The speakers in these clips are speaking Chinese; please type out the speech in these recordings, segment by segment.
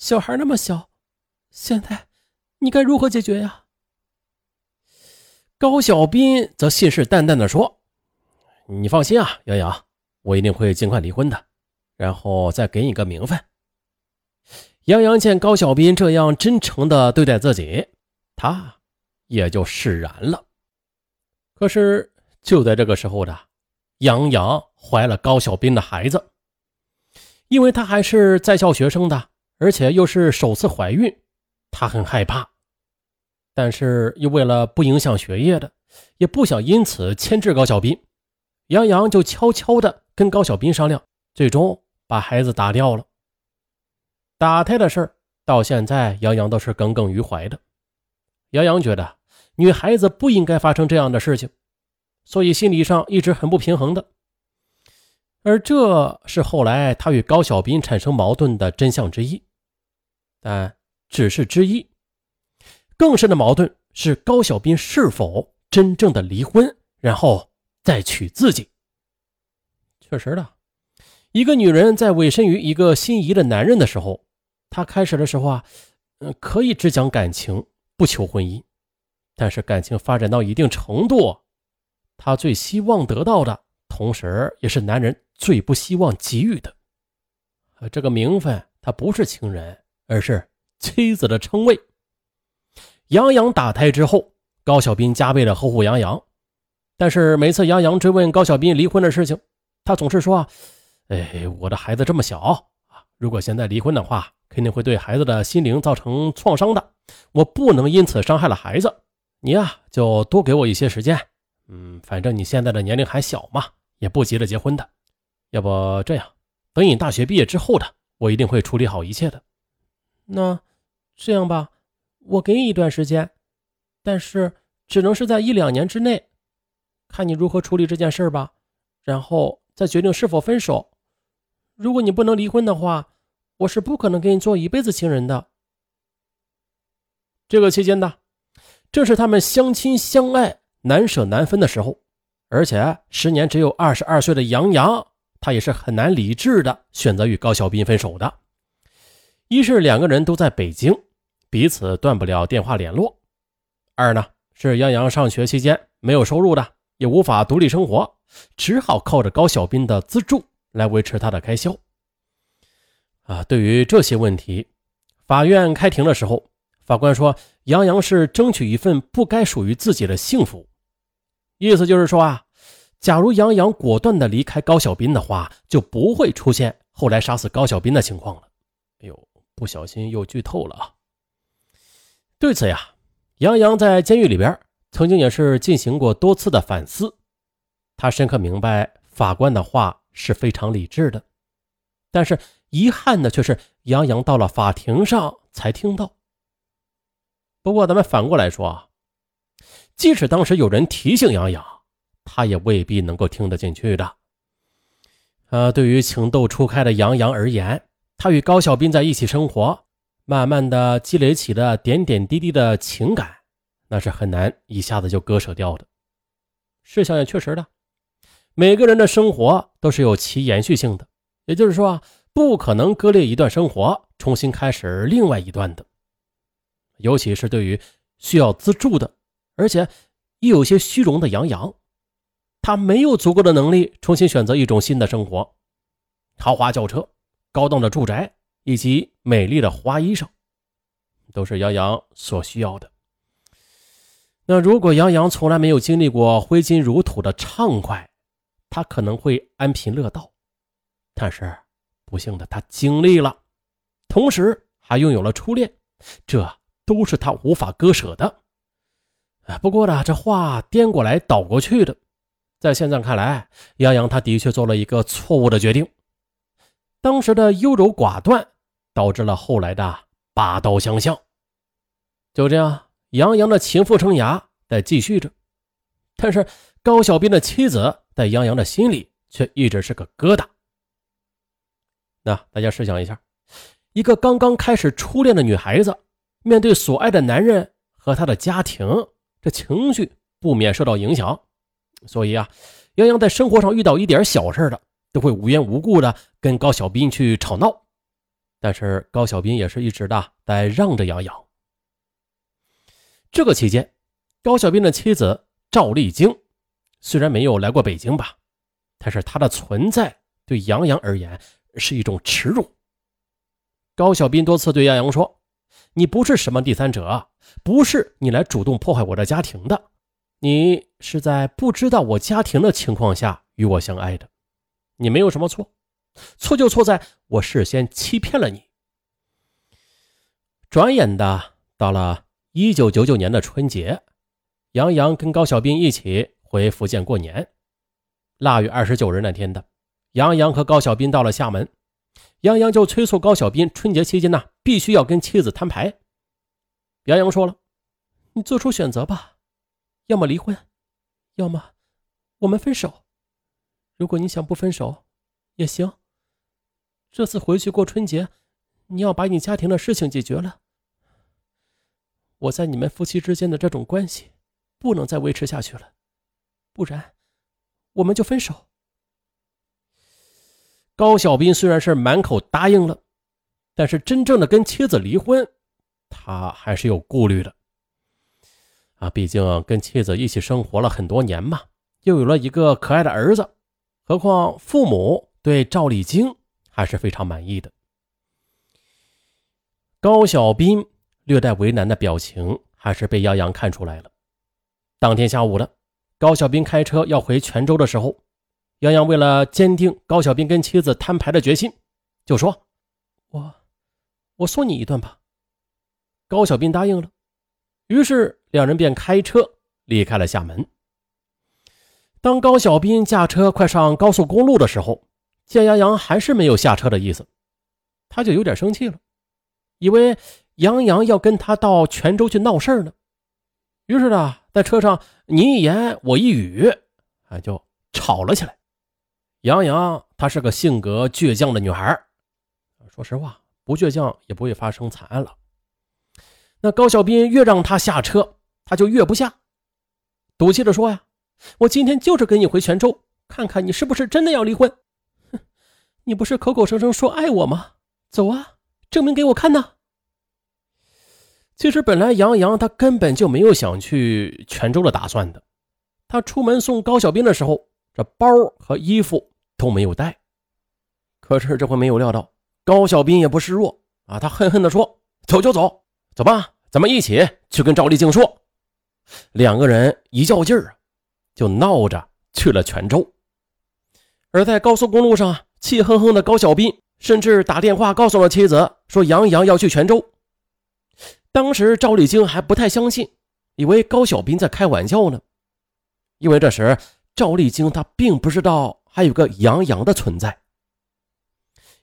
小孩那么小，现在你该如何解决呀？高小斌则信誓旦旦地说：“你放心啊，杨洋，我一定会尽快离婚的，然后再给你个名分。”杨洋见高小斌这样真诚地对待自己，他也就释然了。可是就在这个时候的，杨洋怀了高小斌的孩子，因为他还是在校学生的。而且又是首次怀孕，她很害怕，但是又为了不影响学业的，也不想因此牵制高小斌，杨洋就悄悄的跟高小斌商量，最终把孩子打掉了。打胎的事到现在杨洋都是耿耿于怀的。杨洋觉得女孩子不应该发生这样的事情，所以心理上一直很不平衡的。而这是后来他与高小斌产生矛盾的真相之一。但只是之一，更深的矛盾是高小斌是否真正的离婚，然后再娶自己。确实的，一个女人在委身于一个心仪的男人的时候，她开始的时候啊，嗯，可以只讲感情，不求婚姻。但是感情发展到一定程度，她最希望得到的，同时也是男人最不希望给予的。这个名分，他不是情人。而是妻子的称谓。杨洋打胎之后，高小斌加倍的呵护杨洋，但是每次杨洋追问高小斌离婚的事情，他总是说：“啊，哎，我的孩子这么小啊，如果现在离婚的话，肯定会对孩子的心灵造成创伤的。我不能因此伤害了孩子。你呀，就多给我一些时间。嗯，反正你现在的年龄还小嘛，也不急着结婚的。要不这样，等你大学毕业之后的，我一定会处理好一切的。”那这样吧，我给你一段时间，但是只能是在一两年之内，看你如何处理这件事吧，然后再决定是否分手。如果你不能离婚的话，我是不可能跟你做一辈子情人的。这个期间呢，正是他们相亲相爱、难舍难分的时候，而且时年只有二十二岁的杨洋，他也是很难理智的选择与高小斌分手的。一是两个人都在北京，彼此断不了电话联络；二呢是杨洋上学期间没有收入的，也无法独立生活，只好靠着高小斌的资助来维持他的开销。啊，对于这些问题，法院开庭的时候，法官说杨洋是争取一份不该属于自己的幸福，意思就是说啊，假如杨洋果断的离开高小斌的话，就不会出现后来杀死高小斌的情况了。哎呦！不小心又剧透了啊！对此呀，杨洋在监狱里边曾经也是进行过多次的反思，他深刻明白法官的话是非常理智的，但是遗憾的却是杨洋到了法庭上才听到。不过咱们反过来说啊，即使当时有人提醒杨洋，他也未必能够听得进去的。啊，对于情窦初开的杨洋而言。他与高小斌在一起生活，慢慢的积累起了点点滴滴的情感，那是很难一下子就割舍掉的。试想也确实的，每个人的生活都是有其延续性的，也就是说啊，不可能割裂一段生活，重新开始另外一段的。尤其是对于需要资助的，而且又有些虚荣的杨洋，他没有足够的能力重新选择一种新的生活，豪华轿车。高档的住宅以及美丽的花衣裳，都是杨洋所需要的。那如果杨洋从来没有经历过挥金如土的畅快，他可能会安贫乐道。但是不幸的，他经历了，同时还拥有了初恋，这都是他无法割舍的。不过呢，这话颠过来倒过去的，在现在看来，杨洋他的确做了一个错误的决定。当时的优柔寡断，导致了后来的拔刀相向。就这样，杨洋的情妇生涯在继续着，但是高小斌的妻子在杨洋的心里却一直是个疙瘩。那大家试想一下，一个刚刚开始初恋的女孩子，面对所爱的男人和他的家庭，这情绪不免受到影响。所以啊，杨洋在生活上遇到一点小事的。都会无缘无故的跟高小斌去吵闹，但是高小斌也是一直的在让着杨洋。这个期间，高小斌的妻子赵丽晶虽然没有来过北京吧，但是她的存在对杨洋而言是一种耻辱。高小斌多次对杨洋说：“你不是什么第三者，不是你来主动破坏我的家庭的，你是在不知道我家庭的情况下与我相爱的，你没有什么错，错就错在我事先欺骗了你。”转眼的到了。一九九九年的春节，杨洋跟高小斌一起回福建过年。腊月二十九日那天的，杨洋和高小斌到了厦门，杨洋就催促高小斌春节期间呢，必须要跟妻子摊牌。杨洋说了：“你做出选择吧，要么离婚，要么我们分手。如果你想不分手，也行。这次回去过春节，你要把你家庭的事情解决了。”我在你们夫妻之间的这种关系，不能再维持下去了，不然我们就分手。高小斌虽然是满口答应了，但是真正的跟妻子离婚，他还是有顾虑的。啊，毕竟跟妻子一起生活了很多年嘛，又有了一个可爱的儿子，何况父母对赵丽晶还是非常满意的。高小斌。略带为难的表情，还是被杨洋看出来了。当天下午了，高小兵开车要回泉州的时候，杨洋为了坚定高小兵跟妻子摊牌的决心，就说：“我，我送你一段吧。”高小兵答应了，于是两人便开车离开了厦门。当高小兵驾车快上高速公路的时候，见杨洋还是没有下车的意思，他就有点生气了，以为。杨洋要跟他到泉州去闹事呢，于是呢，在车上你一言我一语，啊，就吵了起来。杨洋她是个性格倔强的女孩，说实话，不倔强也不会发生惨案了。那高小斌越让他下车，他就越不下，赌气的说呀：“我今天就是跟你回泉州，看看你是不是真的要离婚。哼，你不是口口声声说爱我吗？走啊，证明给我看呐！”其实本来杨洋他根本就没有想去泉州的打算的，他出门送高小兵的时候，这包和衣服都没有带。可是这回没有料到，高小兵也不示弱啊，他恨恨地说：“走就走，走吧，咱们一起去跟赵丽静说。”两个人一较劲儿啊，就闹着去了泉州。而在高速公路上，气哼哼的高小兵甚至打电话告诉了妻子，说杨洋要去泉州。当时赵丽晶还不太相信，以为高小斌在开玩笑呢。因为这时赵丽晶她并不知道还有个杨洋的存在。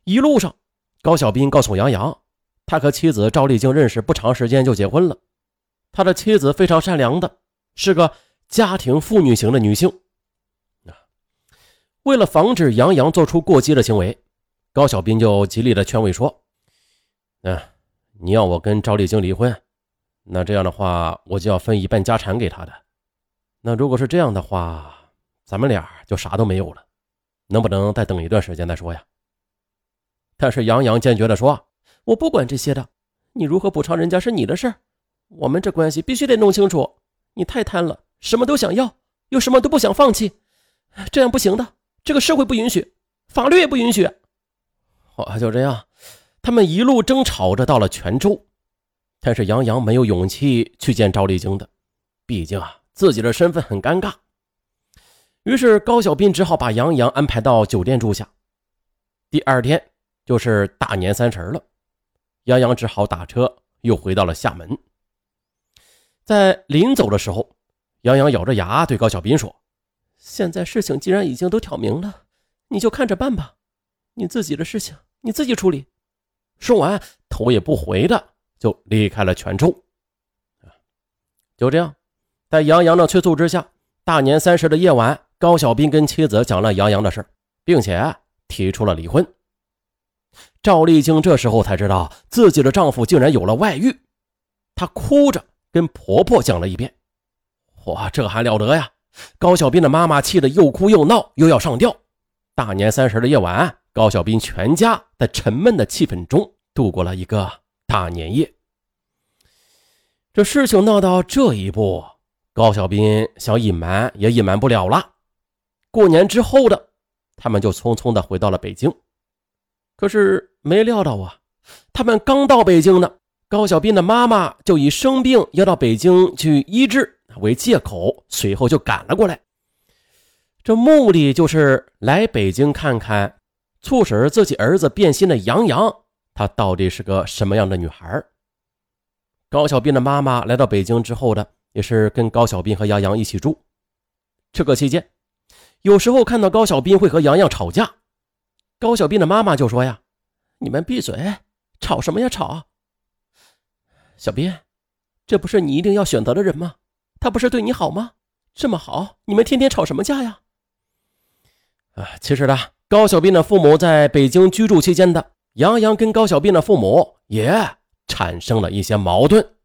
一路上，高小斌告诉杨洋，他和妻子赵丽晶认识不长时间就结婚了。他的妻子非常善良的，是个家庭妇女型的女性。啊为了防止杨洋做出过激的行为，高小斌就极力的劝慰说：“嗯。”你要我跟赵丽晶离婚，那这样的话，我就要分一半家产给她的。那如果是这样的话，咱们俩就啥都没有了。能不能再等一段时间再说呀？但是杨洋坚决地说：“我不管这些的，你如何补偿人家是你的事我们这关系必须得弄清楚。你太贪了，什么都想要，又什么都不想放弃，这样不行的。这个社会不允许，法律也不允许。”我就这样。他们一路争吵着到了泉州，但是杨洋没有勇气去见赵丽晶的，毕竟啊自己的身份很尴尬。于是高小斌只好把杨洋安排到酒店住下。第二天就是大年三十了，杨洋只好打车又回到了厦门。在临走的时候，杨洋咬着牙对高小斌说：“现在事情既然已经都挑明了，你就看着办吧，你自己的事情你自己处理。”说完，头也不回的就离开了泉州。就这样，在杨洋的催促之下，大年三十的夜晚，高小斌跟妻子讲了杨洋的事并且提出了离婚。赵丽晶这时候才知道自己的丈夫竟然有了外遇，她哭着跟婆婆讲了一遍。哇，这还了得呀！高小斌的妈妈气得又哭又闹，又要上吊。大年三十的夜晚。高小斌全家在沉闷的气氛中度过了一个大年夜。这事情闹到这一步，高小斌想隐瞒也隐瞒不了了。过年之后的，他们就匆匆的回到了北京。可是没料到啊，他们刚到北京呢，高小斌的妈妈就以生病要到北京去医治为借口，随后就赶了过来。这目的就是来北京看看，促使自己儿子变心的杨洋，她到底是个什么样的女孩？高小斌的妈妈来到北京之后的，也是跟高小斌和杨洋一起住。这个期间，有时候看到高小斌会和杨洋吵架。高小斌的妈妈就说：“呀，你们闭嘴，吵什么呀吵！小斌，这不是你一定要选择的人吗？他不是对你好吗？这么好，你们天天吵什么架呀？”啊，其实呢，高小斌的父母在北京居住期间的，杨洋跟高小斌的父母也产生了一些矛盾。